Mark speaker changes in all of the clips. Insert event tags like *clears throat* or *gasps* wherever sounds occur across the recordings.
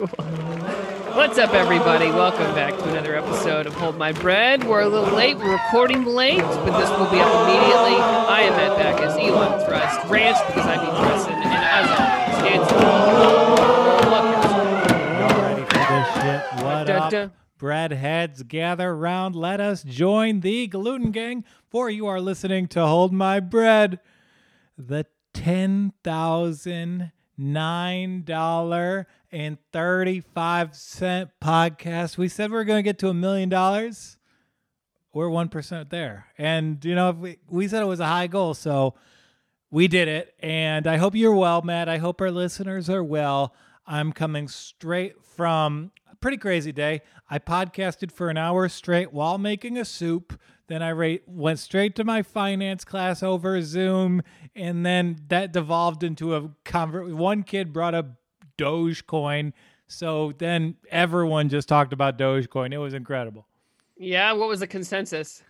Speaker 1: What's up, everybody? Welcome back to another episode of Hold My Bread. We're a little late. We're recording late, but this will be up immediately. I am Matt Backus, Elon Thrust, Ranch because I beat Thrustin, and as always,
Speaker 2: Y'all ready for this shit? What up?
Speaker 1: da.
Speaker 2: Bread heads, gather round. Let us join the Gluten Gang, for you are listening to Hold My Bread, the ten thousand nine dollar and thirty five cent podcast. We said we are going to get to a million dollars. We're one percent there, and you know we, we said it was a high goal, so we did it. And I hope you're well, Matt. I hope our listeners are well. I'm coming straight from a pretty crazy day. I podcasted for an hour straight while making a soup. Then I ra- went straight to my finance class over Zoom, and then that devolved into a convert. One kid brought up Dogecoin, so then everyone just talked about Dogecoin. It was incredible.
Speaker 1: Yeah, what was the consensus?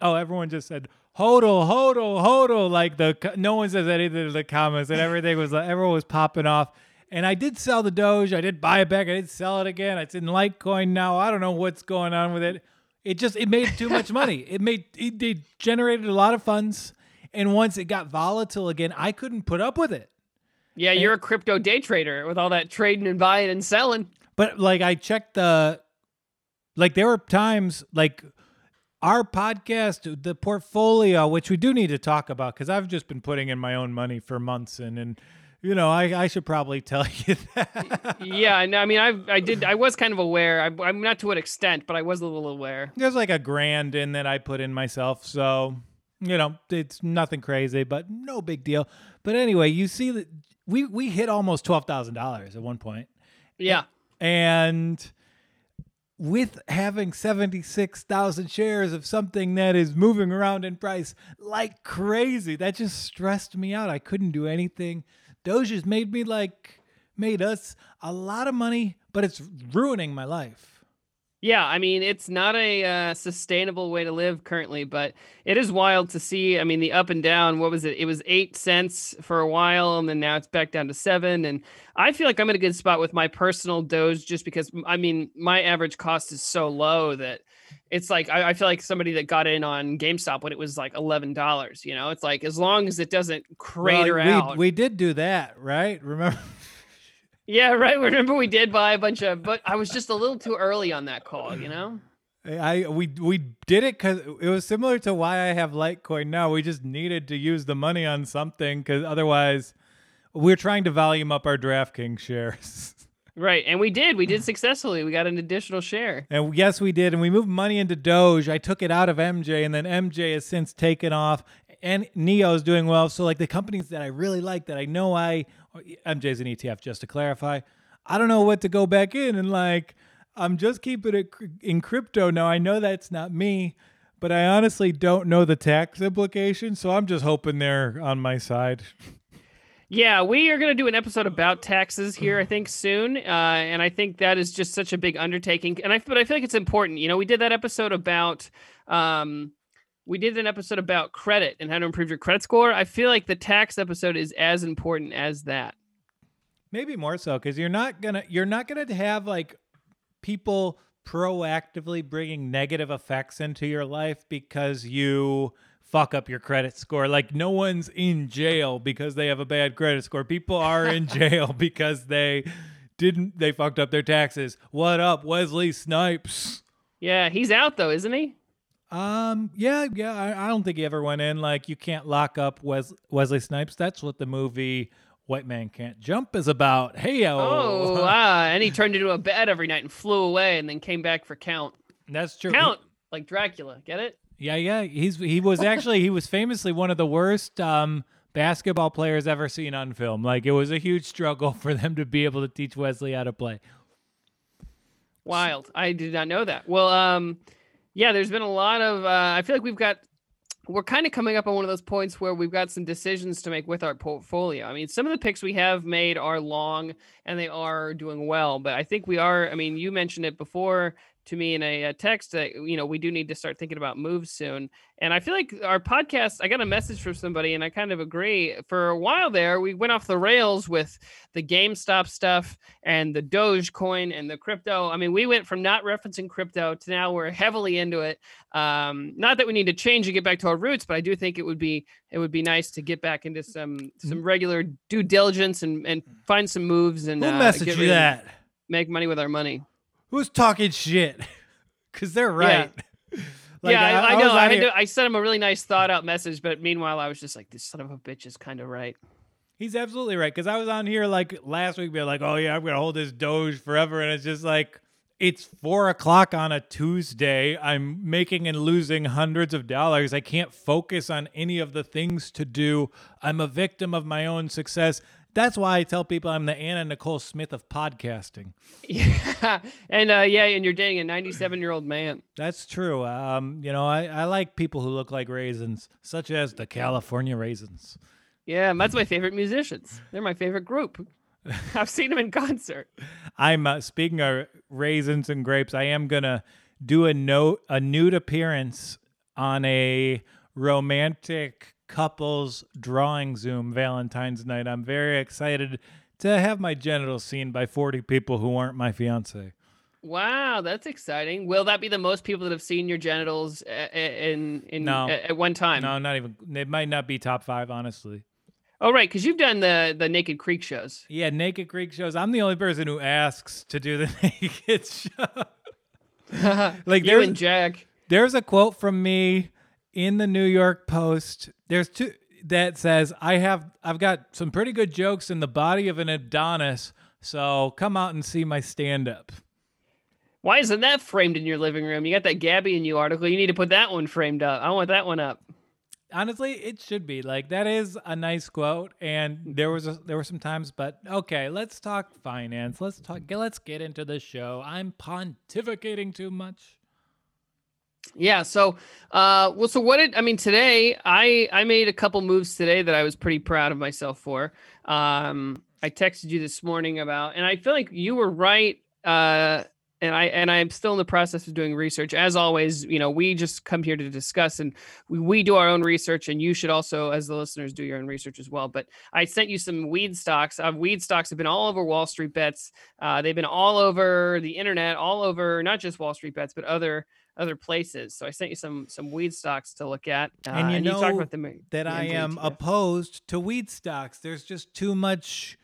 Speaker 2: Oh, everyone just said hodl, hodl, hodl. Like the no one says anything in the comments, and everything was like everyone was popping off. And I did sell the Doge. I did buy it back. I did sell it again. It's in Litecoin now. I don't know what's going on with it. It just it made too much money. It made it, it generated a lot of funds, and once it got volatile again, I couldn't put up with it.
Speaker 1: Yeah, you're a crypto day trader with all that trading and buying and selling.
Speaker 2: But like I checked the like there were times like our podcast, the portfolio, which we do need to talk about because I've just been putting in my own money for months and and you know I, I should probably *laughs* tell you that.
Speaker 1: Yeah, no, I mean, I I did, I was kind of aware. I, I'm not to what extent, but I was a little aware.
Speaker 2: There's like a grand in that I put in myself, so you know it's nothing crazy, but no big deal. But anyway, you see that we we hit almost twelve thousand dollars at one point.
Speaker 1: Yeah.
Speaker 2: and with having 76,000 shares of something that is moving around in price like crazy, that just stressed me out. I couldn't do anything. Doge has made me like, made us a lot of money, but it's ruining my life.
Speaker 1: Yeah, I mean, it's not a uh, sustainable way to live currently, but it is wild to see. I mean, the up and down. What was it? It was eight cents for a while, and then now it's back down to seven. And I feel like I'm in a good spot with my personal Doge, just because I mean, my average cost is so low that it's like I, I feel like somebody that got in on GameStop when it was like eleven dollars. You know, it's like as long as it doesn't crater
Speaker 2: Well, we,
Speaker 1: out.
Speaker 2: we did do that, right? Remember? *laughs*
Speaker 1: yeah, right. Remember we did buy a bunch of, but I was just a little too early on that call. You know.
Speaker 2: I we we did it because it was similar to why I have Litecoin now. We just needed to use the money on something because otherwise, we're trying to volume up our DraftKings shares. *laughs*
Speaker 1: Right, and we did. We did successfully. We got an additional share.
Speaker 2: and yes, we did, and we moved money into Doge. I took it out of MJ, and then MJ has since taken off, and Neo is doing well. So like the companies that I really like, that I know I MJ's an ETF, just to clarify. I don't know what to go back in, and like I'm just keeping it in crypto now. I know that's not me. But I honestly don't know the tax implications, so I'm just hoping they're on my side.
Speaker 1: Yeah, we are going to do an episode about taxes here, I think, soon. Uh, and I think that is just such a big undertaking. And I, but I feel like it's important. You know, we did that episode about, um, we did an episode about credit and how to improve your credit score. I feel like the tax episode is as important as that.
Speaker 2: Maybe more so because you're not gonna you're not gonna have like people proactively bringing negative effects into your life because you fuck up your credit score. Like no one's in jail because they have a bad credit score. People are in *laughs* jail because they didn't they fucked up their taxes. What up, Wesley Snipes?
Speaker 1: Yeah, he's out though, isn't he?
Speaker 2: Um, yeah, yeah. I, I don't think he ever went in. Like you can't lock up Wes, Wesley Snipes. That's what the movie White Man Can't Jump is about. Hey,
Speaker 1: Oh, wow. *laughs* And he turned into a bed every night and flew away and then came back for Count.
Speaker 2: that's true.
Speaker 1: Count, like Dracula. Get it?
Speaker 2: Yeah, yeah. He's he was actually he was famously one of the worst um, basketball players ever seen on film. Like it was a huge struggle *laughs* for them to be able to teach Wesley how to play.
Speaker 1: Wild. I did not know that. Well, um, yeah, there's been a lot of. Uh, I feel like we've got. We're kind of coming up on one of those points where we've got some decisions to make with our portfolio. I mean, some of the picks we have made are long and they are doing well, but I think we are. I mean, you mentioned it before to me in a, a, text that you know we do need to start thinking about moves soon. And I feel like our podcast. I got a message from somebody, and I kind of agree. For a while there, we went off the rails with the GameStop stuff and the Dogecoin and the crypto. I mean, we went from not referencing crypto to now we're heavily into it. Um, not that we need to change and get back to our roots, but I do think it would be it would be nice to get back into some
Speaker 2: Mm-hmm.
Speaker 1: some regular due diligence and and find some moves and
Speaker 2: Who
Speaker 1: uh,
Speaker 2: messaged
Speaker 1: get
Speaker 2: you that?
Speaker 1: make money with our money.
Speaker 2: Who's talking shit? *laughs* Because they're right. *laughs* Like,
Speaker 1: yeah, I, I,
Speaker 2: was
Speaker 1: know. I, to, I sent him a really nice thought out message, but meanwhile, I was just like, this son of a bitch is kind of right.
Speaker 2: He's absolutely right. Because I was on here like last week, being like, "Oh yeah, I'm gonna hold this Doge forever," and it's just like it's four o'clock on a Tuesday. I'm making and losing hundreds of dollars. I can't focus on any of the things to do. I'm a victim of my own success. That's why I tell people I'm the Anna Nicole Smith of podcasting. *laughs*
Speaker 1: Yeah, and uh, yeah, and you're dating a 97 year old man.
Speaker 2: That's true. Um, you know, I, I like people who look like raisins, such as the California Raisins.
Speaker 1: Yeah, that's my favorite musicians. They're my favorite group. *laughs* I've seen them in concert.
Speaker 2: I'm uh, speaking of raisins and grapes. I am gonna do a note a nude appearance on a romantic couples drawing Zoom Valentine's night. I'm very excited to have my genitals seen by 40 people who aren't my fiance.
Speaker 1: Wow, that's exciting. Will that be the most people that have seen your genitals a- a- in in
Speaker 2: No.
Speaker 1: at, at one time?
Speaker 2: No, not even. It might not be top five, honestly.
Speaker 1: Oh, right, because you've done the the Naked Creek shows.
Speaker 2: Yeah, Naked Creek shows. I'm the only person who asks to do the *laughs* Naked show. *laughs* like
Speaker 1: you and Jack.
Speaker 2: there's a quote from me in the New York Post. There's two that says I have I've got some pretty good jokes in the body of an Adonis. So come out and see my stand up.
Speaker 1: Why isn't that framed in your living room? You got that Gabby and you article. You need to put that one framed up. I want that one up.
Speaker 2: Honestly, it should be like that is a nice quote, and there was a, there were some times, but okay, let's talk finance. Let's talk. Let's get into the show. I'm pontificating too much.
Speaker 1: Yeah. So, uh, well, so what did I mean today? I I made a couple moves today that I was pretty proud of myself for. Um, I texted you this morning about, and I feel like you were right. Uh, and I and I'm still in the process of doing research. As always, you know, we just come here to discuss, and we, we do our own research, and you should also, as the listeners, do your own research as well. But I sent you some weed stocks. Uh, weed stocks have been all over Wall Street bets. Uh, they've been all over the internet, all over not just Wall Street bets, but other other places. So I sent you some some weed stocks to look at. Uh,
Speaker 2: And you
Speaker 1: talked
Speaker 2: know
Speaker 1: about them
Speaker 2: that
Speaker 1: the
Speaker 2: I am opposed to weed stocks. There's just too much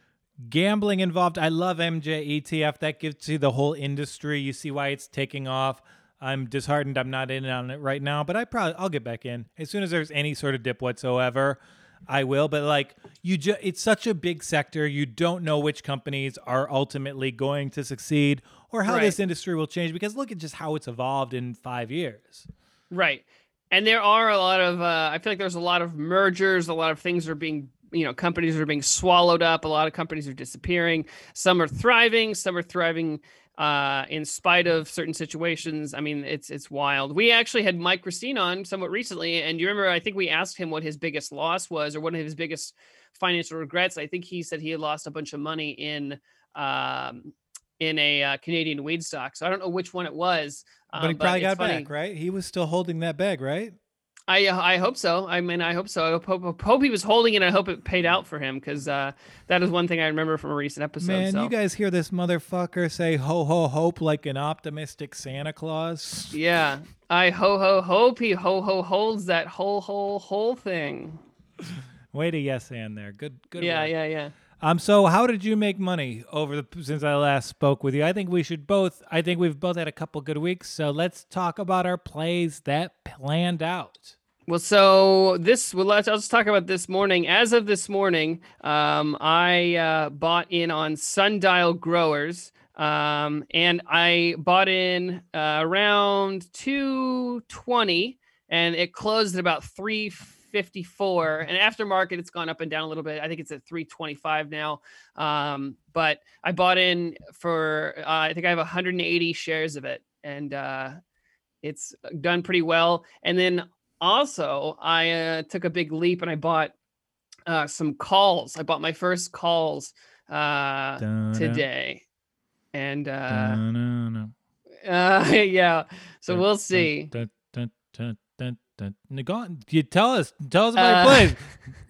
Speaker 2: gambling involved. I love MJ ETF. That gives you the whole industry. You see why it's taking off. I'm disheartened I'm not in on it right now, but I probably I'll get back in as soon as there's any sort of dip whatsoever. I will, but like you just it's such a big sector. You don't know which companies are ultimately going to succeed or how
Speaker 1: Right.
Speaker 2: this industry will change because look at just how it's evolved in 5 years.
Speaker 1: Right. And there are a lot of uh, I feel like there's a lot of mergers, a lot of things are being you know companies are being swallowed up a lot of companies are disappearing some are thriving some are thriving uh, in spite of certain situations i mean it's it's wild we actually had mike christine on somewhat recently and you remember i think we asked him what his biggest loss was or one of his biggest financial regrets i think he said he had lost a bunch of money in um, in a uh, canadian weed stock so i don't know which one it was
Speaker 2: But he
Speaker 1: um,
Speaker 2: probably
Speaker 1: it's
Speaker 2: got
Speaker 1: funny.
Speaker 2: back, right? He was still holding that bag, right?
Speaker 1: I uh, I hope so. I mean, I hope so. I hope, hope, hope he was holding it. I hope it paid out for him because uh, that is one thing I remember from a recent episode.
Speaker 2: Man,
Speaker 1: so.
Speaker 2: you guys hear this motherfucker say ho ho hope like an optimistic Santa Claus?
Speaker 1: yeah, I ho ho hope he ho ho holds that whole whole whole thing.
Speaker 2: Way to yes and there. Good good
Speaker 1: yeah,
Speaker 2: work.
Speaker 1: yeah, yeah.
Speaker 2: Um so how did you make money over the since I last spoke with you? I think we should both I think we've both had a couple good weeks, so let's talk about our plays that planned out.
Speaker 1: Well, so this well, let's I'll just talk about this morning. As of this morning, um, I uh, bought in on Sundial Growers, um, and I bought in uh, around two twenty, and it closed at about three fifty four. And after market, it's gone up and down a little bit. I think it's at three twenty five now. Um, but I bought in for uh, I think I have one hundred and eighty shares of it, and uh, it's done pretty well. And then also i uh, took a big leap and i bought uh, some calls i bought my first calls uh, today and uh. Uh, *laughs* yeah. So
Speaker 2: Dun,
Speaker 1: we'll see.
Speaker 2: You tell us. Tell us about
Speaker 1: Uh,
Speaker 2: your plays.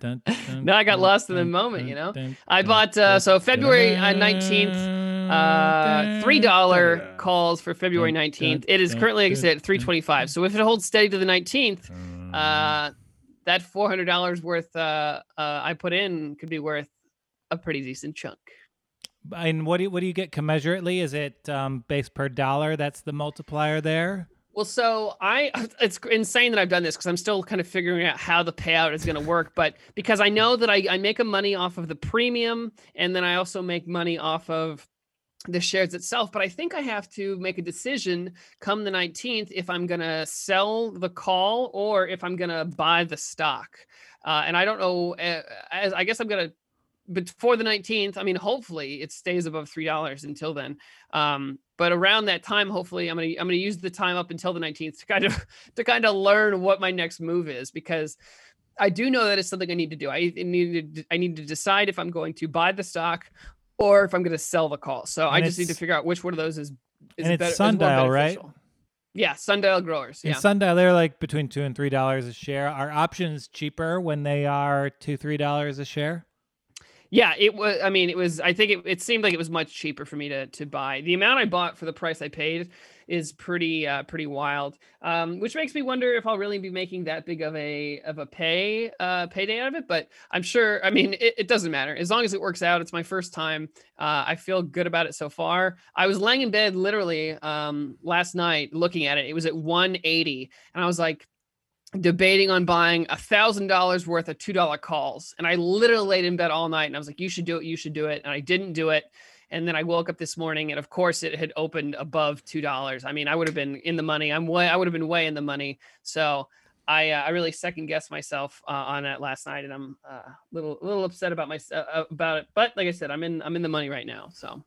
Speaker 2: Dun, dun,
Speaker 1: No, I got lost in the moment, you know? I bought uh, so February uh, 19th, uh, three dollar calls for February 19th. It is currently like I
Speaker 2: dun,
Speaker 1: 325. So if it holds steady to the 19th, uh, that $400 worth uh, uh, I put in could be worth a pretty decent chunk.
Speaker 2: and what do you, what do you get commensurately? Is it um, base per dollar? That's the multiplier there.
Speaker 1: Well, so I *laughs* it's insane that I've done this because I'm still kind of figuring out how the payout is going to work. But because I know that I, I make a money off of the premium and then I also make money off of the shares itself. But I think I have to make a decision come the 19th if I'm going to sell the call or if I'm going to buy the stock. Uh, and I don't know. Uh, as I guess I'm going to before the 19th i mean hopefully it stays above three dollars until then um but around that time hopefully i'm gonna i'm gonna use the time up until the 19th to kind of *laughs* to kind of learn what my next move is because i do know that it's something i need to do i need to i need to decide if i'm going to buy the stock or if i'm going to sell the call so i just need to figure out which one of those is is
Speaker 2: and it's
Speaker 1: better, is
Speaker 2: sundial, right?
Speaker 1: yeah sundial growers yeah
Speaker 2: Sundial, they're like between two and three dollars a share. Are options cheaper when they are two, three dollars a share?
Speaker 1: Yeah, it was. I mean, it was. I think it, it seemed like it was much cheaper for me to to buy. The amount I bought for the price I paid is pretty uh, pretty wild. Um, which makes me wonder if I'll really be making that big of a of a pay uh, payday out of it. But I'm sure. I mean, it, it doesn't matter as long as it works out. It's my first time. Uh, I feel good about it so far. I was laying in bed literally um, last night looking at it. It was at 180, and I was like debating on buying a thousand dollars worth of two dollar calls and i literally laid in bed all night and i was like you should do it you should do it and i didn't do it and then i woke up this morning and of course it had opened above two dollars i mean i would have been in the money i'm way i would have been way in the money so i uh, i really second guessed myself uh, on that last night and i'm a uh, little little upset about my uh, about it but like i said i'm in i'm in the money right now so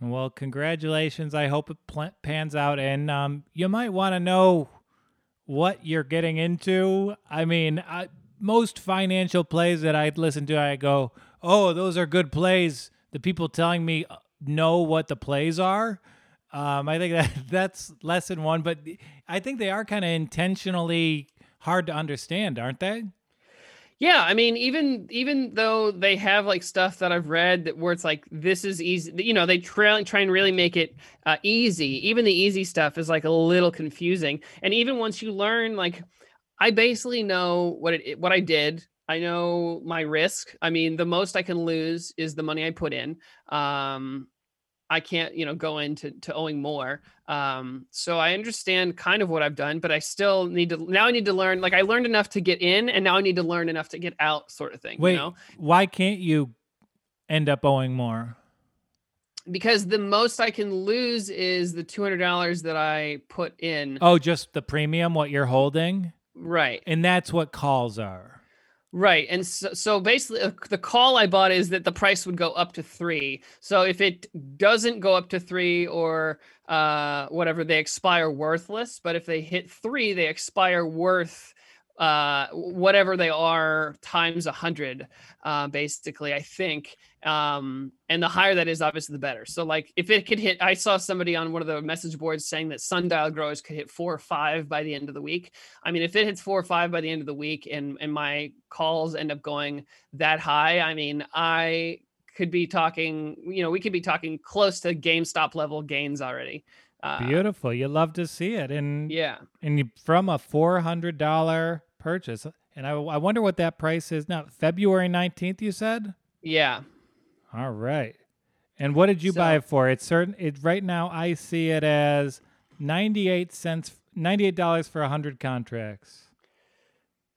Speaker 2: Well, congratulations. I hope it pans out. And um, you might want to know what you're getting into. I mean, I, most financial plays that I listen to, I go, oh, those are good plays. The people telling me uh, know what the plays are. Um, I think *laughs* that that's lesson one, but I think they are kind of intentionally hard to understand, aren't they?
Speaker 1: Yeah, I mean, even even though they have like stuff that I've read that where it's like this is easy, you know, they try try and really make it uh, easy. Even the easy stuff is like a little confusing, and even once you learn, like, I basically know what it what I did. I know my risk. I mean, the most I can lose is the money I put in. Um, I can't, you know, go into to owing more. Um, so I understand kind of what I've done, but I still need to now I need to learn. Like I learned enough to get in, and now I need to learn enough to get out, sort of thing.
Speaker 2: Wait,
Speaker 1: You know?
Speaker 2: why can't you end up owing more?
Speaker 1: Because the most I can lose is the two hundred dollars that I put in.
Speaker 2: Oh, just the premium, what you're holding?
Speaker 1: Right,
Speaker 2: And that's what calls are.
Speaker 1: Right, and so, so basically, uh, the call I bought is that the price would go up to three. So if it doesn't go up to three or uh, whatever, they expire worthless. But if they hit three, they expire worth uh whatever they are times a hundred uh basically i think um and the higher that is obviously the better so like if it could hit i saw somebody on one of the message boards saying that sundial growers could hit four or five by the end of the week i mean if it hits four or five by the end of the week and and my calls end up going that high i mean i could be talking you know we could be talking close to gamestop level gains already uh,
Speaker 2: Beautiful. You love to see it. And
Speaker 1: yeah
Speaker 2: and you, from a four hundred dollar purchase, and I, I wonder what that price is now. February nineteenth, you said.
Speaker 1: yeah
Speaker 2: All right. And what did you buy it for? It's certain. It right now I see it as ninety eight cents, ninety eight dollars for hundred contracts.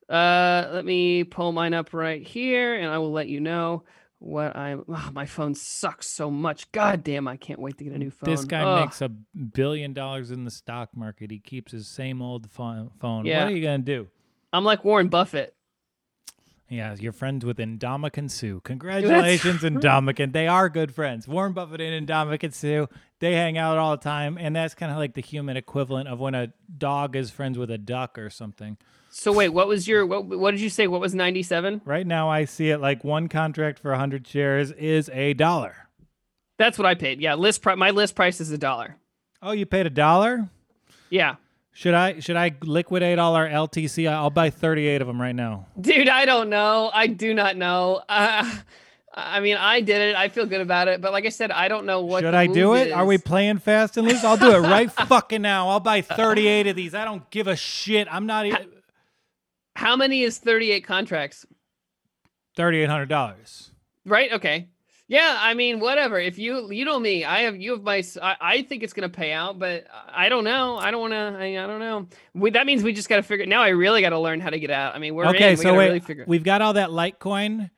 Speaker 1: Uh, let me pull mine up right here, and I will let you know what I'm. Oh, my phone sucks so much. God damn, I can't wait to get a new phone.
Speaker 2: This guy
Speaker 1: Ugh.
Speaker 2: makes a billion dollars in the stock market. He keeps his same old phone. phone.
Speaker 1: Yeah.
Speaker 2: What are you gonna do?
Speaker 1: I'm like Warren Buffett.
Speaker 2: Yeah, you're friends with Indomitian Sue. Congratulations, Indomitian. They are good friends. Warren Buffett and Indomitian Sue, they hang out all the time, and that's kind of like the human equivalent of when a dog is friends with a duck or something.
Speaker 1: So wait, what was your what? What did you say? What was 97?
Speaker 2: Right now, I see it like one contract for 100 shares is a dollar.
Speaker 1: That's what I paid. Yeah, list price. My list price is a dollar.
Speaker 2: Oh, you paid a dollar?
Speaker 1: Yeah.
Speaker 2: Should I should I liquidate all our LTC? I'll buy 38 of them right now.
Speaker 1: Dude, I don't know. I do not know. Uh, I mean, I did it. I feel good about it. But like I said, I don't know what.
Speaker 2: Should I do it? Are we playing fast and loose? I'll do it right *laughs* fucking now. I'll buy 38 of these. I don't give a shit. I'm not even
Speaker 1: How many is 38 contracts?
Speaker 2: $3,800.
Speaker 1: Right? Okay. Yeah, I mean, whatever. If you you know me, I have you have my. I, I think it's gonna pay out, but I don't know. I don't want to. I, I don't know. We, that means we just got to figure. It now I really got to learn how to get out. I mean, we're
Speaker 2: Okay,
Speaker 1: in. We
Speaker 2: so
Speaker 1: gotta
Speaker 2: wait.
Speaker 1: really figure.
Speaker 2: We've got all that Litecoin.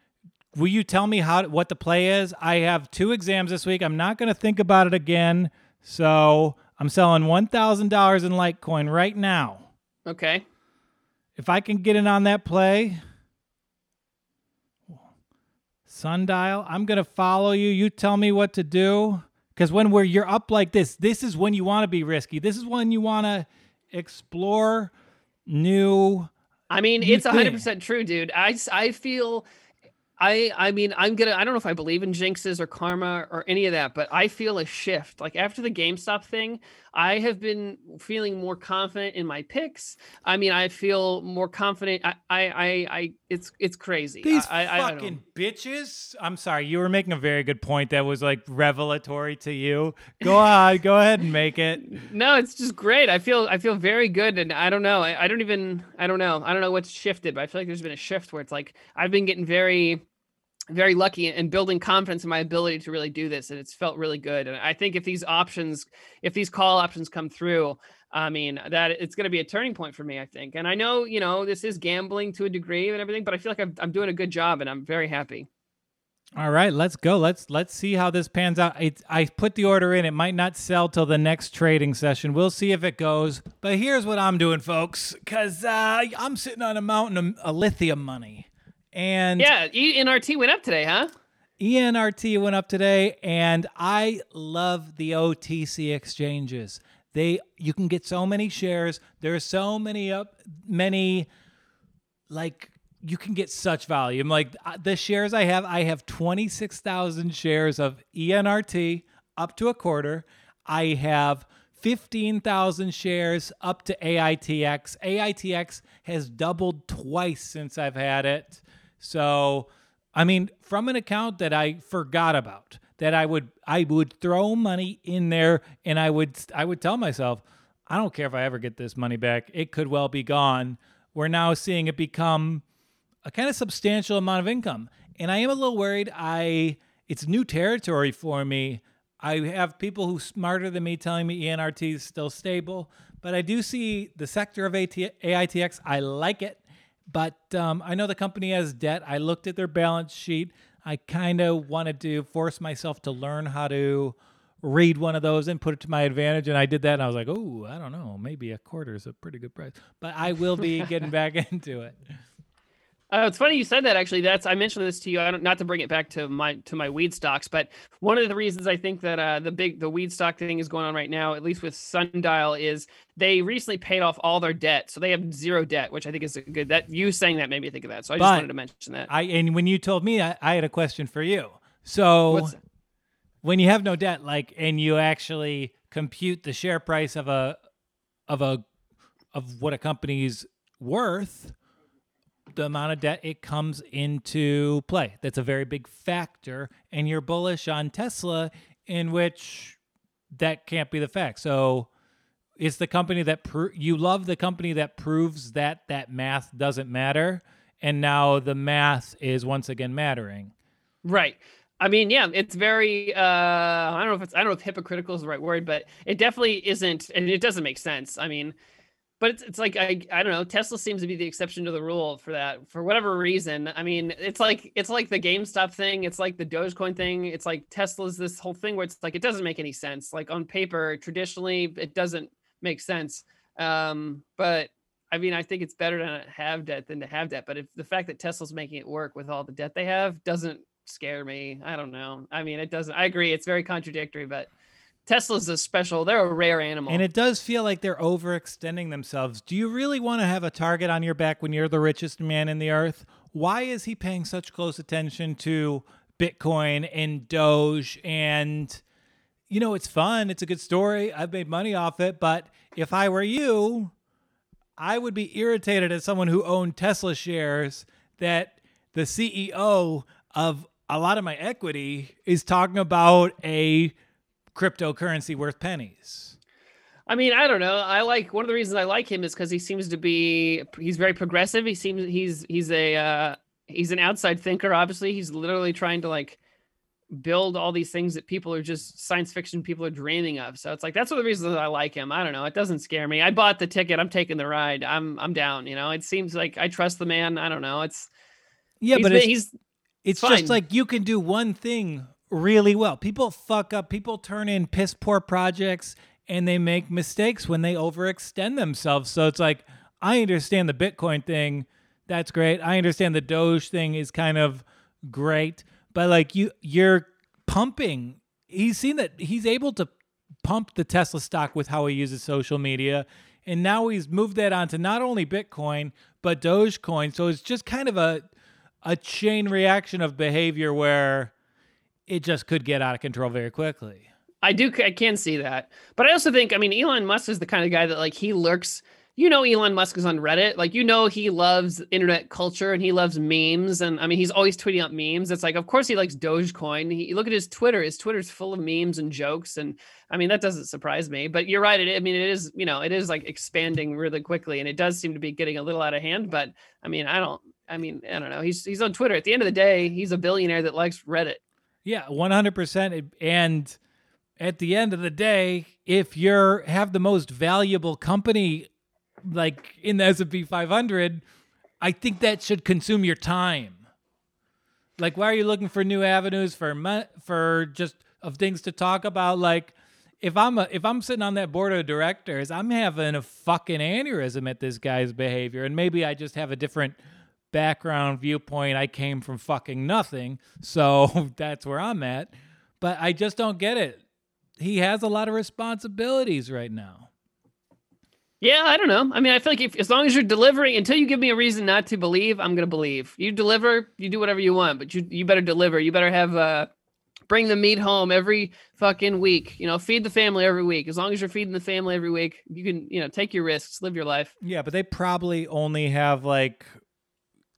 Speaker 2: Will you tell me how what the play is? I have two exams this week. I'm not going to think about it again. So I'm selling one thousand dollars in Litecoin right now.
Speaker 1: Okay.
Speaker 2: If I can get in on that play, sundial, I'm going to follow you. You tell me what to do. Because when we're you're up like this, this is when you want to be risky. This is when you want to explore new.
Speaker 1: I mean,
Speaker 2: You
Speaker 1: it's
Speaker 2: think.
Speaker 1: hundred percent true, dude. I, I feel. I I mean I'm gonna I don't know if I believe in jinxes or karma or any of that, but I feel a shift. Like after the GameStop thing, I have been feeling more confident in my picks. I mean, I feel more confident. I I I, I it's it's crazy.
Speaker 2: These
Speaker 1: I, I, I
Speaker 2: fucking bitches. I'm sorry, you were making a very good point that was like revelatory to you. Go on, go ahead and make it. *laughs*
Speaker 1: No, it's just great. I feel I feel very good, and I don't know. I, I don't even I don't know. I don't know what's shifted, but I feel like there's been a shift where it's like I've been getting very, very lucky and building confidence in my ability to really do this, and it's felt really good. And I think if these options, if these call options come through, I mean that it's going to be a turning point for me. I think, and I know you know this is gambling to a degree and everything, but I feel like I'm, I'm doing a good job, and I'm very happy.
Speaker 2: All right, let's go. Let's let's see how this pans out. I put the order in. It might not sell till the next trading session. We'll see if it goes. But here's what I'm doing, folks, because uh, I'm sitting on a mountain of lithium money, and
Speaker 1: Yeah, ENRT went up today, huh?
Speaker 2: ENRT went up today, and I love the OTC exchanges. They you can get so many shares. There are so many up many like you can get such volume. Like uh, the shares I have, I have 26,000 shares of ENRT up to a quarter. I have 15,000 shares up to AITX. AITX has doubled twice since I've had it. So, I mean, from an account that I forgot about, that I would I would throw money in there and I would I would tell myself, I don't care if I ever get this money back. It could well be gone. We're now seeing it become a kind of substantial amount of income. And I am a little worried. I it's new territory for me. I have people who smarter than me telling me ENRT is still stable, but I do see the sector of AT, AITX. I like it, but um, I know the company has debt. I looked at their balance sheet. I kind of wanted to force myself to learn how to read one of those and put it to my advantage. And I did that, and I was like, oh, I don't know, maybe a quarter is a pretty good price. But I will be *laughs* getting back *laughs* into it.
Speaker 1: Uh, it's funny you said that. Actually, that's I mentioned this to you. I don't not to bring it back to my to my weed stocks, but one of the reasons I think that uh, the big the weed stock thing is going on right now, at least with Sundial, is they recently paid off all their debt, so they have zero debt, which I think is a good. That you saying that made me think of that, so I just wanted to mention that.
Speaker 2: I and when you told me, I, I had a question for you. So
Speaker 1: What's
Speaker 2: when you have no debt, like, and you actually compute the share price of a of a of what a company's worth, the amount of debt it comes into play. That's a very big factor, and you're bullish on Tesla, in which that can't be the fact. So. It's the company that you love the company that proves that that math doesn't matter, and now the math is once again mattering.
Speaker 1: Right. I mean, yeah, it's very uh I don't know if it's I don't know if hypocritical is the right word, but it definitely isn't and it doesn't make sense. I mean, but it's it's like I I don't know, Tesla seems to be the exception to the rule for that for whatever reason. I mean, it's like it's like the GameStop thing, it's like the Dogecoin thing, it's like Tesla's this whole thing where it's like it doesn't make any sense. Like on paper, traditionally it doesn't make sense. Um but I mean, I think it's better to have debt than to have debt. But if the fact that Tesla's making it work with all the debt they have doesn't scare me. I don't know. I mean, it doesn't. I agree. It's very contradictory, but Tesla's a special. They're a rare animal.
Speaker 2: And it does feel like they're overextending themselves. Do you really want to have a target on your back when you're the richest man in the earth? Why is he paying such close attention to Bitcoin and Doge and you know, it's fun. It's a good story. I've made money off it. But if I were you, I would be irritated as someone who owned Tesla shares that the CEO of a lot of my equity is talking about a cryptocurrency worth pennies.
Speaker 1: I mean, I don't know. I like one of the reasons I like him is because he seems to be he's very progressive. He seems he's he's a uh, he's an outside thinker. Obviously, he's literally trying to like build all these things that people are just science fiction people are dreaming of. So it's like that's one of the reasons I like him. I don't know. It doesn't scare me. I bought the ticket. I'm taking the ride. I'm I'm down. You know, it seems like I trust the man. I don't know. It's
Speaker 2: Yeah, but
Speaker 1: been-
Speaker 2: it's,
Speaker 1: he's
Speaker 2: it's
Speaker 1: fine.
Speaker 2: just like you can do one thing really well. People fuck up. People turn in piss poor projects and they make mistakes when they overextend themselves. So it's like I understand the Bitcoin thing. That's great. I understand the Doge thing is kind of great, but like you you're pumping. He's seen that he's able to pump the Tesla stock with how he uses social media. And now he's moved that onto not only Bitcoin, but Dogecoin. So it's just kind of a a chain reaction of behavior where it just could get out of control very quickly.
Speaker 1: I do I can see that. But I also think I mean Elon Musk is the kind of guy that like he lurks you know Elon Musk is on Reddit. Like you know he loves internet culture and he loves memes and I mean he's always tweeting out memes. It's like of course he likes Dogecoin. He look at his Twitter. His Twitter's full of memes and jokes and I mean that doesn't surprise me. But you're right. It, I mean it is, you know, it is like expanding really quickly and it does seem to be getting a little out of hand, but I mean I don't I mean I don't know. He's he's on Twitter. At the end of the day, he's a billionaire that likes Reddit.
Speaker 2: Yeah, 100%. And at the end of the day, if you're have the most valuable company like in the S&P 500, I think that should consume your time. Like why are you looking for new avenues for for just of things to talk about like if I'm a, if I'm sitting on that board of directors, I'm having a fucking aneurysm at this guy's behavior and maybe I just have a different background viewpoint. I came from fucking nothing, so *laughs* that's where I'm at. But I just don't get it. He has a lot of responsibilities right now.
Speaker 1: Yeah, I don't know. I mean, I feel like if as long as you're delivering, until you give me a reason not to believe, I'm gonna believe. You deliver, you do whatever you want, but you you better deliver. You better have uh bring the meat home every fucking week. You know, feed the family every week. As long as you're feeding the family every week, you can, you know, take your risks, live your life.
Speaker 2: Yeah, but they probably only have like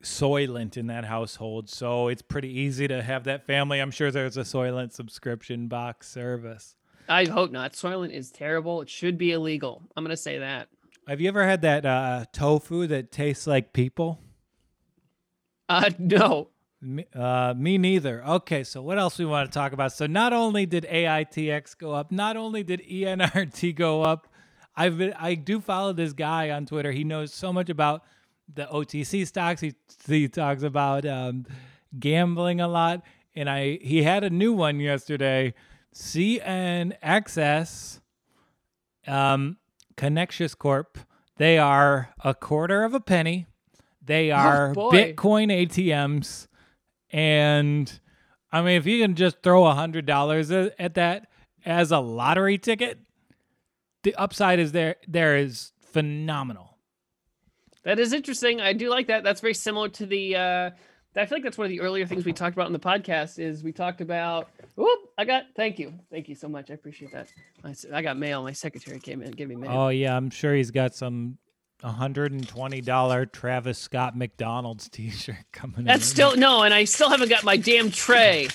Speaker 2: Soylent in that household, so it's pretty easy to have that family. I'm sure there's a Soylent subscription box service.
Speaker 1: I hope not. Soylent is terrible. It should be illegal. I'm gonna say that.
Speaker 2: Have you ever had that uh, tofu that tastes like people?
Speaker 1: Uh *laughs* no.
Speaker 2: Me, uh, me neither. Okay, so what else we want to talk about? So not only did AITX go up, not only did ENRT go up. I've been, I do follow this guy on Twitter. He knows so much about the OTC stocks. He he talks about um, gambling a lot, and I he had a new one yesterday. CNXS, um, Connexious Corp. They are a quarter of a penny. They are
Speaker 1: boy.
Speaker 2: Bitcoin ATMs, and I mean, if you can just throw a hundred dollars at that as a lottery ticket, the upside is there. There is phenomenal.
Speaker 1: That is interesting. I do like that. That's very similar to the. Uh, I feel like that's one of the earlier things we talked about in the podcast. Is we talked about. Whoop! I got. Thank you. Thank you so much. I appreciate that. I, I got mail. My secretary came in and gave me mail.
Speaker 2: Oh yeah, I'm sure he's got some hundred and twenty dollar Travis Scott McDonald's T-shirt *laughs* coming.
Speaker 1: that's
Speaker 2: in.
Speaker 1: still no, and I still haven't got my damn tray.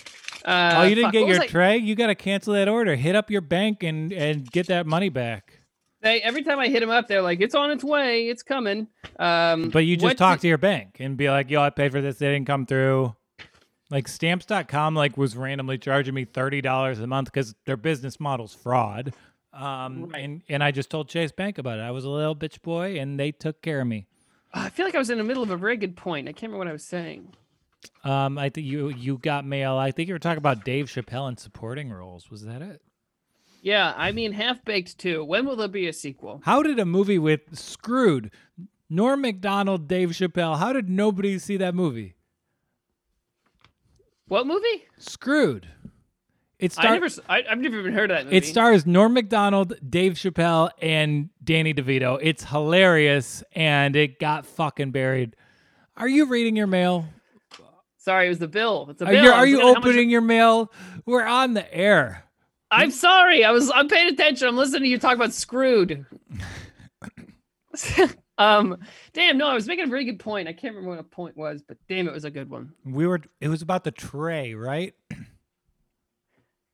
Speaker 1: Uh,
Speaker 2: Oh, you didn't
Speaker 1: fuck,
Speaker 2: get your tray. You got to cancel that order. Hit up your bank and and get that money back.
Speaker 1: They, every time I hit them up, they're like, "It's on its way. It's coming." Um,
Speaker 2: But you just talk
Speaker 1: did-
Speaker 2: to your bank and be like, "Yo, I paid for this. They didn't come through." Like stamps.com like was randomly charging me $30 a month cuz their business model's fraud. Um
Speaker 1: Right.
Speaker 2: and and I just told Chase Bank about it. I was a little bitch boy and they took care of me.
Speaker 1: I feel like I was in the middle of a very good point. I can't remember what I was saying.
Speaker 2: Um I think you you got mail. I think you were talking about Dave Chappelle and supporting roles. Was that it?
Speaker 1: Yeah, I mean, Half Baked too. When will there be a sequel?
Speaker 2: How did a movie with Screwed, Norm Macdonald, Dave Chappelle, how did nobody see that movie?
Speaker 1: What movie?
Speaker 2: Screwed. It
Speaker 1: I
Speaker 2: star-
Speaker 1: never. s- I, have never even heard of that movie.
Speaker 2: It stars Norm Macdonald, Dave Chappelle, and Danny DeVito. It's hilarious, and it got fucking buried. Are you reading your mail?
Speaker 1: Sorry, it was the bill. It's a
Speaker 2: Are
Speaker 1: bill.
Speaker 2: you, are you
Speaker 1: looking at how much-
Speaker 2: opening your mail? We're on the air.
Speaker 1: I'm sorry. I was I'm paying attention. I'm listening to you talk about screwed. *laughs* um, damn, no, I was making a very good point. I can't remember what a point was, but damn, it was a good one.
Speaker 2: We were. It was about the tray, right? *clears throat*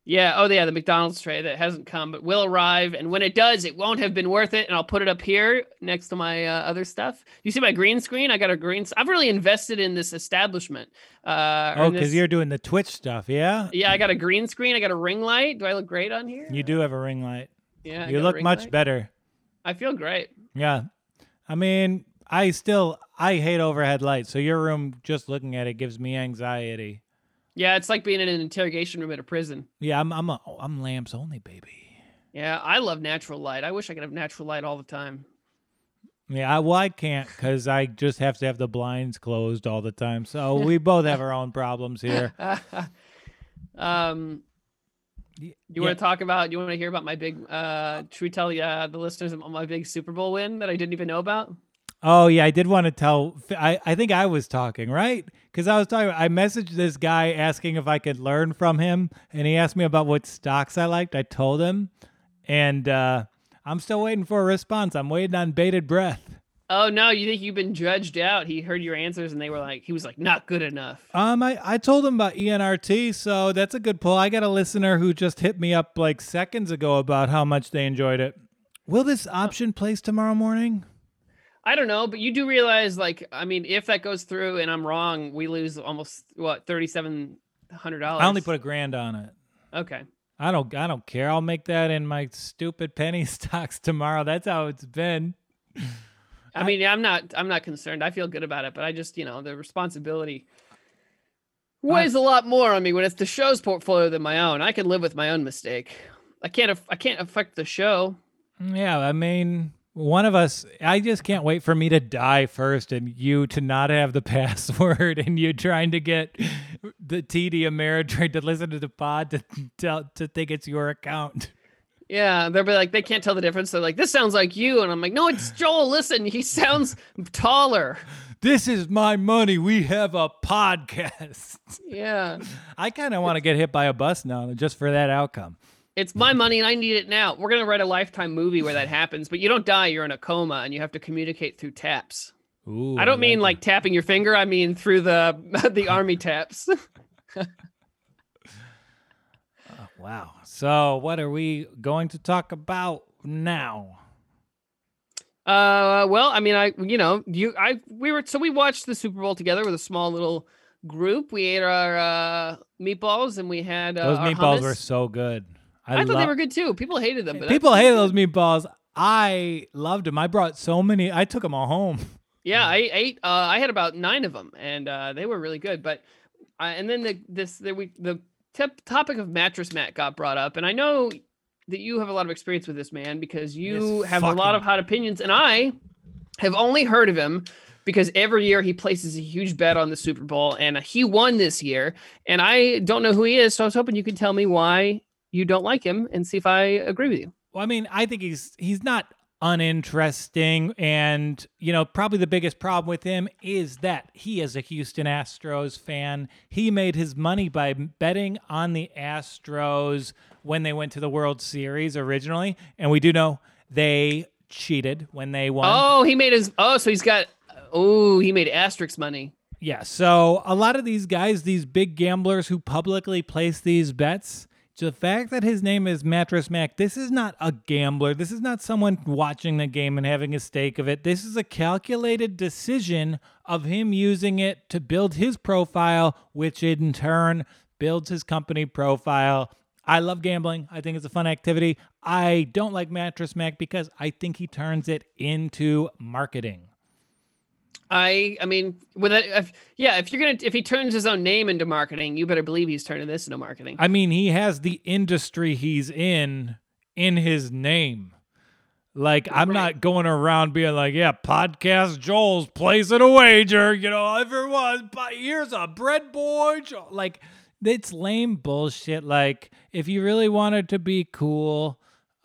Speaker 1: Yeah. Oh, yeah. The McDonald's tray that hasn't come, but will arrive. And when it does, it won't have been worth it. And I'll put it up here next to my uh, other stuff. You see my green screen? I got a green. I've really invested in this establishment. Uh,
Speaker 2: oh, because you're doing the Twitch stuff, yeah.
Speaker 1: Yeah, I got a green screen. I got a ring light. Do I look great on here?
Speaker 2: You do have a ring light.
Speaker 1: Yeah. I
Speaker 2: you look much
Speaker 1: light.
Speaker 2: better.
Speaker 1: I feel great.
Speaker 2: Yeah. I mean, I still I hate overhead lights. So your room, just looking at it, gives me anxiety.
Speaker 1: Yeah, it's like being in an interrogation room at a prison.
Speaker 2: Yeah, I'm I'm a, I'm lamps only, baby.
Speaker 1: Yeah, I love natural light. I wish I could have natural light all the time.
Speaker 2: Yeah, I, well, I can't because I just have to have the blinds closed all the time. So we both have our own problems here. *laughs*
Speaker 1: um, you yeah. want to talk about? You want to hear about my big? Uh, should we tell uh, the listeners about my big Super Bowl win that I didn't even know about?
Speaker 2: Oh yeah, I did want to tell. I I think I was talking right because I was talking. I messaged this guy asking if I could learn from him, and he asked me about what stocks I liked. I told him, and uh, I'm still waiting for a response. I'm waiting on bated breath.
Speaker 1: Oh no, you think you've been judged out? He heard your answers, and they were like, he was like, not good enough.
Speaker 2: Um, I I told him about ENRT, so that's a good pull. I got a listener who just hit me up like seconds ago about how much they enjoyed it. Will this option place tomorrow morning?
Speaker 1: I don't know, but you do realize, like, I mean, if that goes through and I'm wrong, we lose almost what thirty seven hundred dollars.
Speaker 2: I only put a grand on it.
Speaker 1: Okay.
Speaker 2: I don't. I don't care. I'll make that in my stupid penny *laughs* stocks tomorrow. That's how it's been.
Speaker 1: I mean, I'm not. I'm not concerned. I feel good about it, but I just, you know, the responsibility uh, weighs a lot more on me when it's the show's portfolio than my own. I can live with my own mistake. I can't. I can't affect the show.
Speaker 2: Yeah, I mean, one of us i just can't wait for me to die first and you to not have the *laughs* password and you trying to get the td ameritrade to listen to the pod to tell to think it's your account.
Speaker 1: Yeah they'll be like they can't tell the difference. They're like this sounds like you. And i'm like no it's joel. Listen he sounds taller.
Speaker 2: This is my money. We have a podcast.
Speaker 1: Yeah. *laughs*
Speaker 2: I kind of want to get hit by a bus now just for that outcome
Speaker 1: it's my money and I need it now. We're gonna write a lifetime movie where that happens, but you don't die. You're in a coma and you have to communicate through taps.
Speaker 2: Ooh,
Speaker 1: I don't I mean like, like tapping your finger. I mean through the *laughs* the army taps. *laughs*
Speaker 2: oh, wow. So, what are we going to talk about now?
Speaker 1: Uh, well, I mean, I you know you I we were so we watched the Super Bowl together with a small little group. We ate our uh, meatballs and we had uh,
Speaker 2: those meatballs
Speaker 1: hummus.
Speaker 2: were so good.
Speaker 1: I, I thought they were good too. People hated them.
Speaker 2: People hated those meatballs. I loved them. I brought so many. I took them all home. *laughs*
Speaker 1: Yeah, I ate. Uh, I had about nine of them, and uh, they were really good. But uh, and then the this the we the tip, topic of Mattress Mack got brought up, and I know that you have a lot of experience with this man because you have a lot of hot opinions, and I have only heard of him because every year he places a huge bet on the Super Bowl, and he won this year. And I don't know who he is, so I was hoping you could tell me why you don't like him and see if I agree with you.
Speaker 2: Well, I mean, I think he's he's not uninteresting and you know probably the biggest problem with him is that he is a Houston Astros fan. He made his money by betting on the Astros when they went to the World Series originally and we do know they cheated when they won.
Speaker 1: Oh, he made his Oh, so he's got Oh, he made asterisk money.
Speaker 2: Yeah, so a lot of these guys, these big gamblers who publicly place these bets, the fact that his name is Mattress Mack, this is not a gambler. This is not someone watching the game and having a stake of it. This is a calculated decision of him using it to build his profile, which in turn builds his company profile. I love gambling. I think it's a fun activity. I don't like Mattress Mack because I think he turns it into marketing.
Speaker 1: I I mean, with it, if, yeah, if you're gonna if he turns his own name into marketing, you better believe he's turning this into marketing.
Speaker 2: I mean, he has the industry he's in in his name. Like I'm right. not going around being like, yeah, podcast Joel's placing a wager, you know, everyone, but here's a bread boy. Like it's lame bullshit. Like if you really wanted to be cool,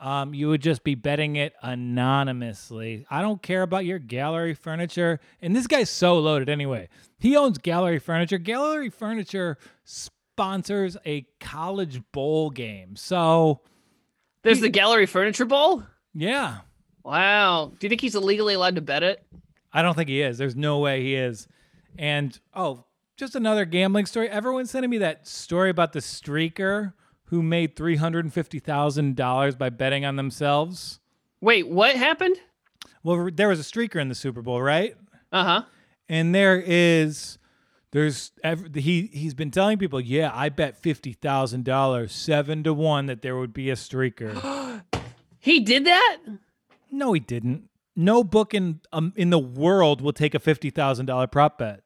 Speaker 2: um, you would just be betting it anonymously. I don't care about your gallery furniture. And this guy's so loaded anyway. He owns gallery furniture. Gallery furniture sponsors a college bowl game. So
Speaker 1: There's the Gallery Furniture Bowl.
Speaker 2: yeah,
Speaker 1: Wow. Do you think he's illegally allowed to bet it?
Speaker 2: I don't think he is. There's no way he is. And oh, just another gambling story. Everyone's sending me that story about the streaker who made three hundred and fifty thousand dollars by betting on themselves.
Speaker 1: Wait, what happened?
Speaker 2: Well, there was a streaker in the Super Bowl, right?
Speaker 1: Uh huh.
Speaker 2: And there is, there's he he's been telling people, yeah, I bet fifty thousand dollars, seven to one, that there would be a streaker. *gasps*
Speaker 1: He did that?
Speaker 2: no, he didn't. No book in um, in the world will take a fifty thousand dollar prop bet.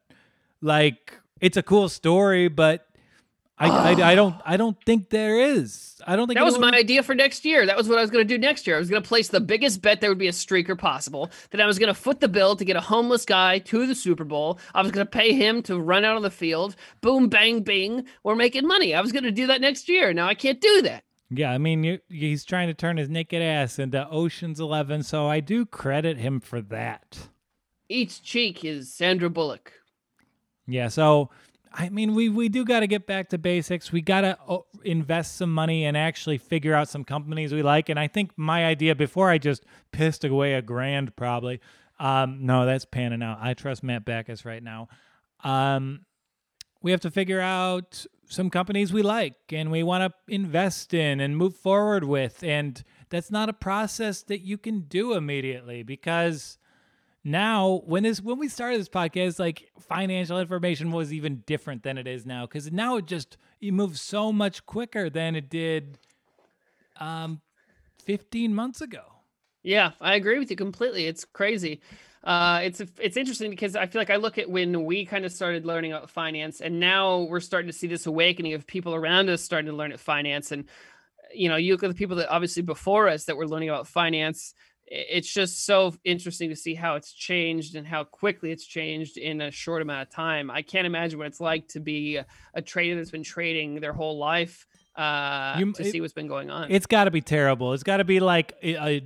Speaker 2: Like it's a cool story, but I, I, I *gasps* don't I don't think there is. I don't think
Speaker 1: That was my idea for next year. That was what I was going to do next year. I was going to place the biggest bet there would be a streaker possible. Then I was going to foot the bill to get a homeless guy to the Super Bowl. I was going to pay him to run out on the field. Boom, bang, bing. We're making money. I was going to do that next year. Now I can't do that.
Speaker 2: Yeah, I mean, you, he's trying to turn his naked ass into Ocean's Eleven, so I do credit him for that.
Speaker 1: Each cheek is Sandra Bullock.
Speaker 2: Yeah, so I mean, we we do got to get back to basics. We got to oh, invest some money and actually figure out some companies we like. And I think my idea before I just pissed away a grand probably. Um, no, that's panning out. I trust Matt Backus right now. Um, we have to figure out some companies we like and we want to invest in and move forward with. And that's not a process that you can do immediately because now when this when we started this podcast like financial information was even different than it is now because now it just it moves so much quicker than it did um 15 months ago
Speaker 1: Yeah, I agree with you completely. It's crazy. Uh, it's it's interesting because I feel like I look at when we kind of started learning about finance, and now we're starting to see this awakening of people around us starting to learn at finance. And you know, you look at the people that obviously before us that were learning about finance. It's just so interesting to see how it's changed and how quickly it's changed in a short amount of time. I can't imagine what it's like to be a, a trader that's been trading their whole life uh,
Speaker 2: You-
Speaker 1: to
Speaker 2: it-
Speaker 1: see what's been going on.
Speaker 2: it's got to be terrible it's got to be like a, a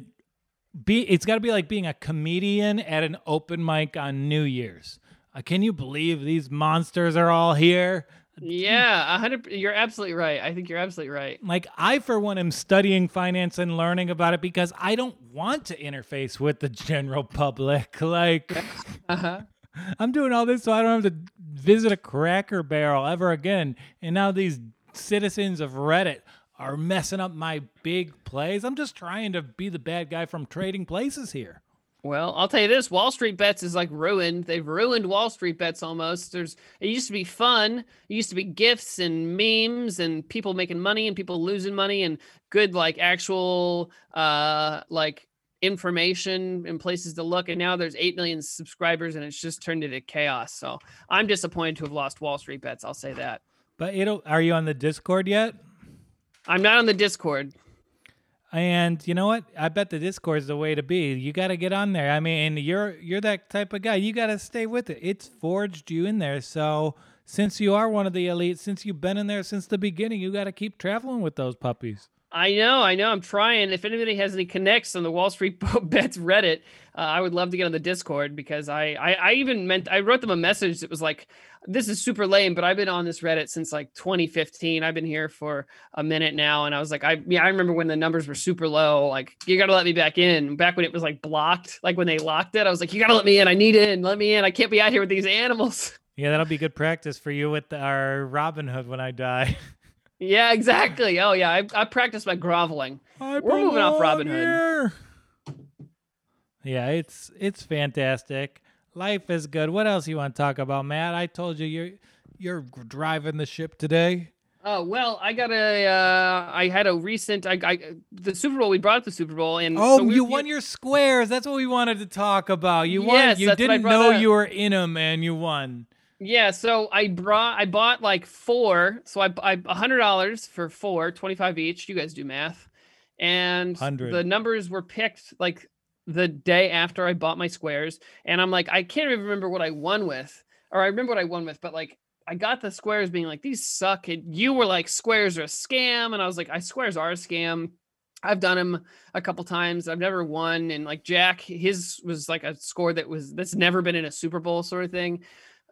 Speaker 2: be it's got to be like being a comedian at an open mic on new year's uh, can you believe these monsters are all here
Speaker 1: Yeah, a hundred. You're absolutely right. I think you're absolutely right.
Speaker 2: like i for one am studying finance and learning about it because i don't want to interface with the general public *laughs* like
Speaker 1: Uh-huh. *laughs*
Speaker 2: I'm doing all this so I don't have to visit a cracker barrel ever again. And now these citizens of Reddit are messing up my big plays. I'm just trying to be the bad guy from trading places here.
Speaker 1: Well, I'll tell you this: Wall Street bets is like ruined. They've ruined Wall Street bets almost. There's it used to be fun. It used to be gifts and memes and people making money and people losing money and good like actual uh like information and places to look. And now there's eight million subscribers and it's just turned into chaos. So I'm disappointed to have lost Wall Street bets. I'll say that.
Speaker 2: But it'll are you on the Discord yet?
Speaker 1: I'm not on the Discord.
Speaker 2: And you know what? I bet the Discord's the way to be. You got to get on there. I mean, you're you're that type of guy. You got to stay with it. It's forged you in there. So since you are one of the elite, since you've been in there since the beginning, you got to keep traveling with those puppies.
Speaker 1: I know, I know. I'm trying. If anybody has any connects on the Wall Street *laughs* Bets Reddit, uh, I would love to get on the Discord because I, I, I even meant I wrote them a message that was like, "This is super lame," but I've been on this Reddit since like 2015. I've been here for a minute now, and I was like, I yeah, I remember when the numbers were super low. Like, you got to let me back in. Back when it was like blocked, like when they locked it, I was like, you got to let me in. I need in. Let me in. I can't be out here with these animals. *laughs*
Speaker 2: Yeah, that'll be good practice for you with our Robinhood when I die. *laughs*
Speaker 1: yeah, exactly. Oh yeah, I, I practiced my groveling.
Speaker 2: I
Speaker 1: We're moving off Robinhood.
Speaker 2: here. Yeah, it's it's fantastic. Life is good. What else you want to talk about, Matt? I told you you're you're driving the ship today.
Speaker 1: Oh well, I got a. Uh, I had a recent. I, I the Super Bowl. We brought up the Super Bowl, and
Speaker 2: Oh,
Speaker 1: so we
Speaker 2: you won your squares. That's what we wanted to talk about. You won.
Speaker 1: Yes,
Speaker 2: You
Speaker 1: that's what I
Speaker 2: didn't know
Speaker 1: up.
Speaker 2: you were in them, and you won.
Speaker 1: Yeah, so I brought. I bought like four. So I, I I a hundred dollars for four, 25 each. You guys do math, and
Speaker 2: 100.
Speaker 1: the numbers were picked like the day after I bought my squares, and I'm like, I can't even remember what I won with, or I remember what I won with, but like. I got the squares being like these suck. And you were like squares are a scam, and I was like, I squares are a scam. I've done them a couple times. I've never won. And like Jack, his was like a score that was that's never been in a Super Bowl sort of thing.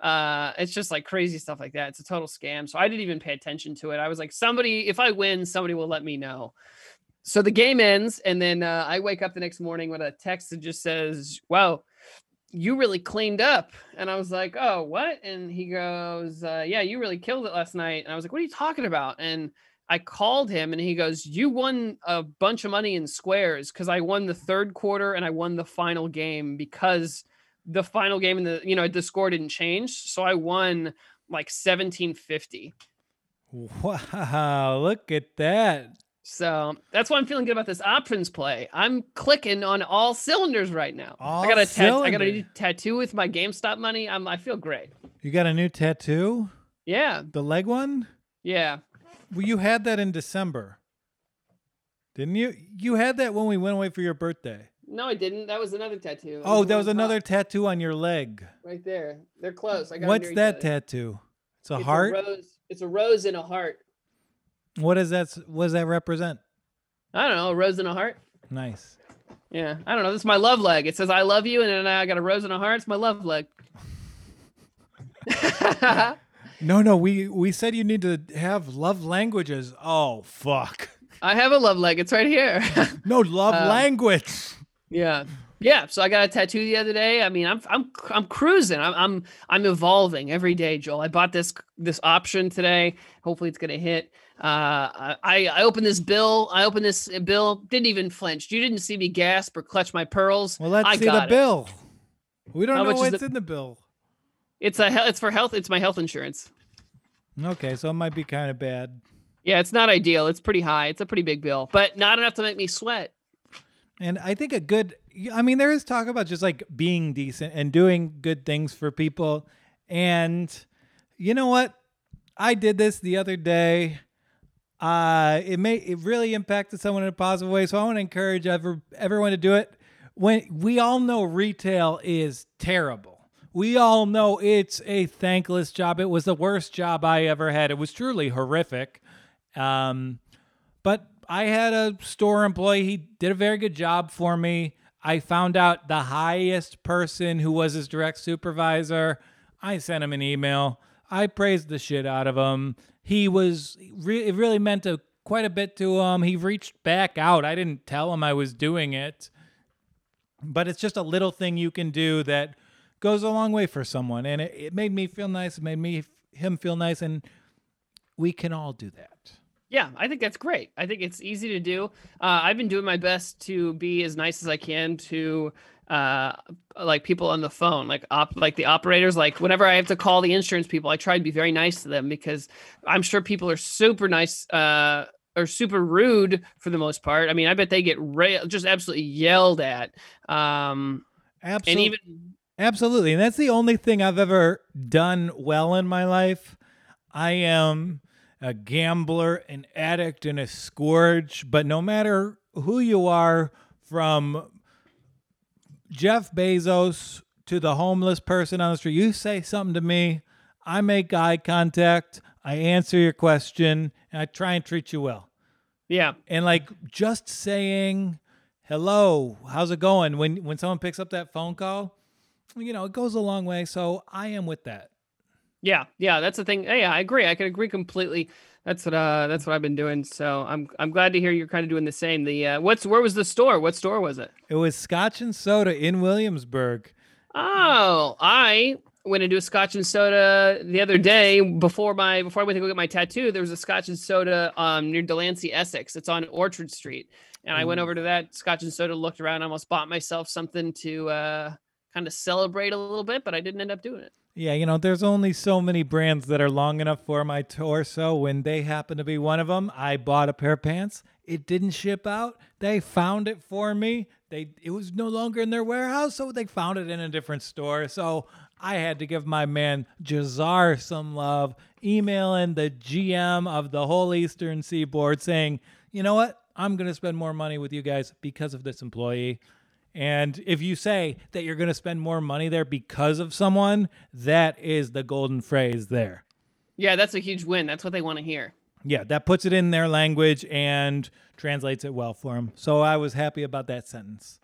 Speaker 1: Uh, it's just like crazy stuff like that. It's a total scam. So I didn't even pay attention to it. I was like, somebody, if I win, somebody will let me know. So the game ends, and then uh, I wake up the next morning with a text that just says, "Wow, you really cleaned up." And I was like, "Oh, what?" And he goes, uh, "Yeah, you really killed it last night." And I was like, "What are you talking about?" And I called him, and he goes, "You won a bunch of money in squares because I won the third quarter and I won the final game because." the final game in the you know the score didn't change so i won like 1750
Speaker 2: Wow, look at that.
Speaker 1: So that's why i'm feeling good about this options play i'm clicking on all cylinders right now
Speaker 2: All
Speaker 1: i got a tat- i got a new tattoo with my gamestop money i'm i feel great
Speaker 2: You got a new tattoo?
Speaker 1: yeah
Speaker 2: The leg one?
Speaker 1: yeah
Speaker 2: Well, you had that in December. Didn't you? You had that when we went away for your birthday.
Speaker 1: no i didn't that was another tattoo
Speaker 2: Oh, there was
Speaker 1: on top,
Speaker 2: another tattoo on your leg.
Speaker 1: right there they're close I got
Speaker 2: What's that
Speaker 1: other.
Speaker 2: tattoo? It's a
Speaker 1: It's
Speaker 2: heart.
Speaker 1: rose it's a rose and a heart
Speaker 2: what does that? What does that represent?
Speaker 1: i don't know a rose and a heart
Speaker 2: Nice.
Speaker 1: Yeah, I don't know. This is my love leg. It says "I love you," and then I got a rose and a heart. It's my love leg. *laughs*
Speaker 2: No, no, we we said you need to have love languages. Oh fuck.
Speaker 1: I have a love leg. It's right here. *laughs*
Speaker 2: No love
Speaker 1: Um,
Speaker 2: language.
Speaker 1: yeah, yeah. So I got a tattoo the other day. I mean, I'm I'm I'm cruising. I'm I'm I'm evolving every day, Joel. I bought this this option today. Hopefully, it's gonna hit. Uh, I I opened this bill. I opened this bill. Didn't even flinch. You didn't see me gasp or clutch my pearls.
Speaker 2: Well, let's
Speaker 1: I
Speaker 2: see the
Speaker 1: it.
Speaker 2: bill. We don't
Speaker 1: How
Speaker 2: know what's
Speaker 1: the-
Speaker 2: in the bill.
Speaker 1: It's a it's for health. It's my health insurance.
Speaker 2: Okay, so it might be kind of bad.
Speaker 1: Yeah, it's not ideal. It's pretty high. It's a pretty big bill, but not enough to make me sweat.
Speaker 2: And I think a good, I mean, there is talk about just like being decent and doing good things for people. And you know what? I did this the other day. Uh, it may it really impacted someone in a positive way. So I want to encourage ever, everyone to do it. When we all know retail is terrible. We all know it's a thankless job. It was the worst job I ever had. It was truly horrific. Um, but I had a store employee. He did a very good job for me. I found out the highest person who was his direct supervisor. I sent him an email. I praised the shit out of him. He was re- it really meant a, quite a bit to him. He reached back out. I didn't tell him I was doing it, but it's just a little thing you can do that goes a long way for someone, and it, it made me feel nice. It made me him feel nice, and we can all do that.
Speaker 1: Yeah, I think that's great. I think it's easy to do. Uh, I've been doing my best to be as nice as I can to uh like people on the phone like op like the operators like whenever i have to call the insurance people i try to be very nice to them because i'm sure people are super nice uh or super rude for the most part i mean i bet they get ra- just absolutely yelled at um
Speaker 2: Absolutely.
Speaker 1: and even
Speaker 2: Absolutely. And that's the only thing I've ever done well in my life. I am a gambler, an addict, and a scourge. But no matter who you are, from Jeff Bezos to the homeless person on the street, you say something to me, I make eye contact, I answer your question, and I try and treat you well.
Speaker 1: yeah
Speaker 2: And like just saying hello, how's it going? When when someone picks up that phone call, you know, it goes a long way. So I am with that.
Speaker 1: Yeah, yeah, that's the thing. Yeah, I agree. I can agree completely. That's what uh that's what I've been doing. So I'm I'm glad to hear you're kind of doing the same. The uh what's where was the store? What store was it?
Speaker 2: It was Scotch and soda in Williamsburg.
Speaker 1: Oh, I went into a scotch and soda the other day before my before I went to go get my tattoo. There was a scotch and soda um near Delancey, Essex. It's on Orchard Street. And I went over to that scotch and soda, looked around, almost bought myself something to uh kind of celebrate a little bit, but I didn't end up doing it.
Speaker 2: Yeah, you know, there's only so many brands that are long enough for my torso. When they happen to be one of them, I bought a pair of pants. It didn't ship out. They found it for me. They it was no longer in their warehouse, so they found it in a different store. So I had to give my man Jazar some love, emailing the GM of the whole Eastern Seaboard saying, "You know what? I'm going to spend more money with you guys because of this employee." And if you say that you're going to spend more money there because of someone, that is the golden phrase there.
Speaker 1: Yeah, that's a huge win. That's what they want to hear.
Speaker 2: Yeah, that puts it in their language and translates it well for them. So I was happy about that sentence.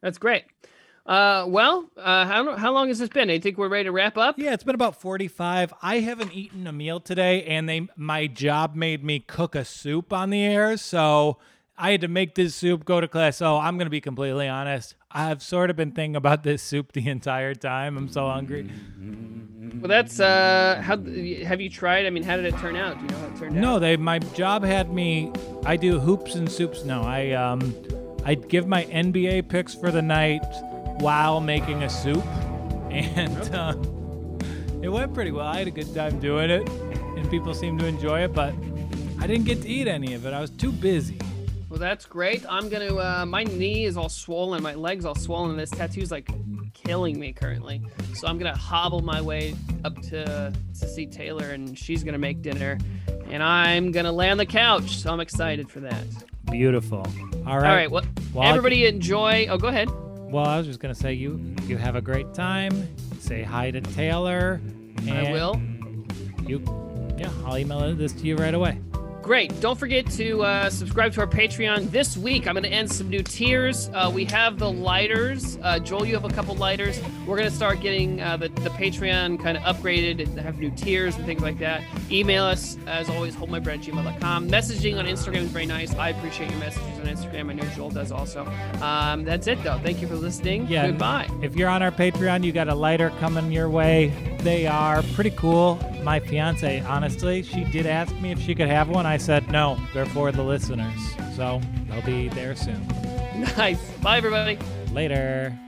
Speaker 1: That's great. Uh, well, uh, how how long has this been? I think we're ready to wrap up.
Speaker 2: Yeah, it's been about 45. I haven't eaten a meal today and they my job made me cook a soup on the air, so I had to make this soup go to class. So, I'm going to be completely honest. I've sort of been thinking about this soup the entire time. I'm so hungry.
Speaker 1: Well, that's uh, how have you tried? I mean, how did it turn out? Do you know how it turned out?
Speaker 2: No, they my job had me I do hoops and soups. No, I um I give my NBA picks for the night while making a soup, *laughs* and uh, it went pretty well. I had a good time doing it, and people seemed to enjoy it, but I didn't get to eat any of it. I was too busy.
Speaker 1: Well, that's great. I'm gonna. Uh, my knee is all swollen. My legs all swollen. This tattoo's like killing me currently. So I'm gonna hobble my way up to to see Taylor, and she's gonna make dinner, and I'm gonna lay on the couch. So I'm excited for that.
Speaker 2: Beautiful. All right.
Speaker 1: All right. Well,
Speaker 2: Well,
Speaker 1: everybody enjoy. Oh, go ahead.
Speaker 2: Well, I was just gonna say you you have a great time. Say hi to Taylor.
Speaker 1: I will.
Speaker 2: You, yeah, I'll email this to you right away.
Speaker 1: Great. Don't forget to uh, subscribe to our Patreon. This week, I'm going to end some new tiers. Uh, we have the lighters. Uh, Joel, you have a couple lighters. We're going to start getting uh, the, the Patreon kind of upgraded and have new tiers and things like that. Email us, as always, holdmybread@gmail.com. Messaging on Instagram is very nice. I appreciate your messages on Instagram. I know Joel does also. Um, that's it, though. Thank you for listening.
Speaker 2: Yeah.
Speaker 1: Goodbye.
Speaker 2: If you're on our Patreon, you got a lighter coming your way. They are pretty cool. My fiance, honestly, she did ask me if she could have one. I said no. They're for the listeners, so they'll be there soon. *laughs*
Speaker 1: Nice. Bye, everybody.
Speaker 2: Later.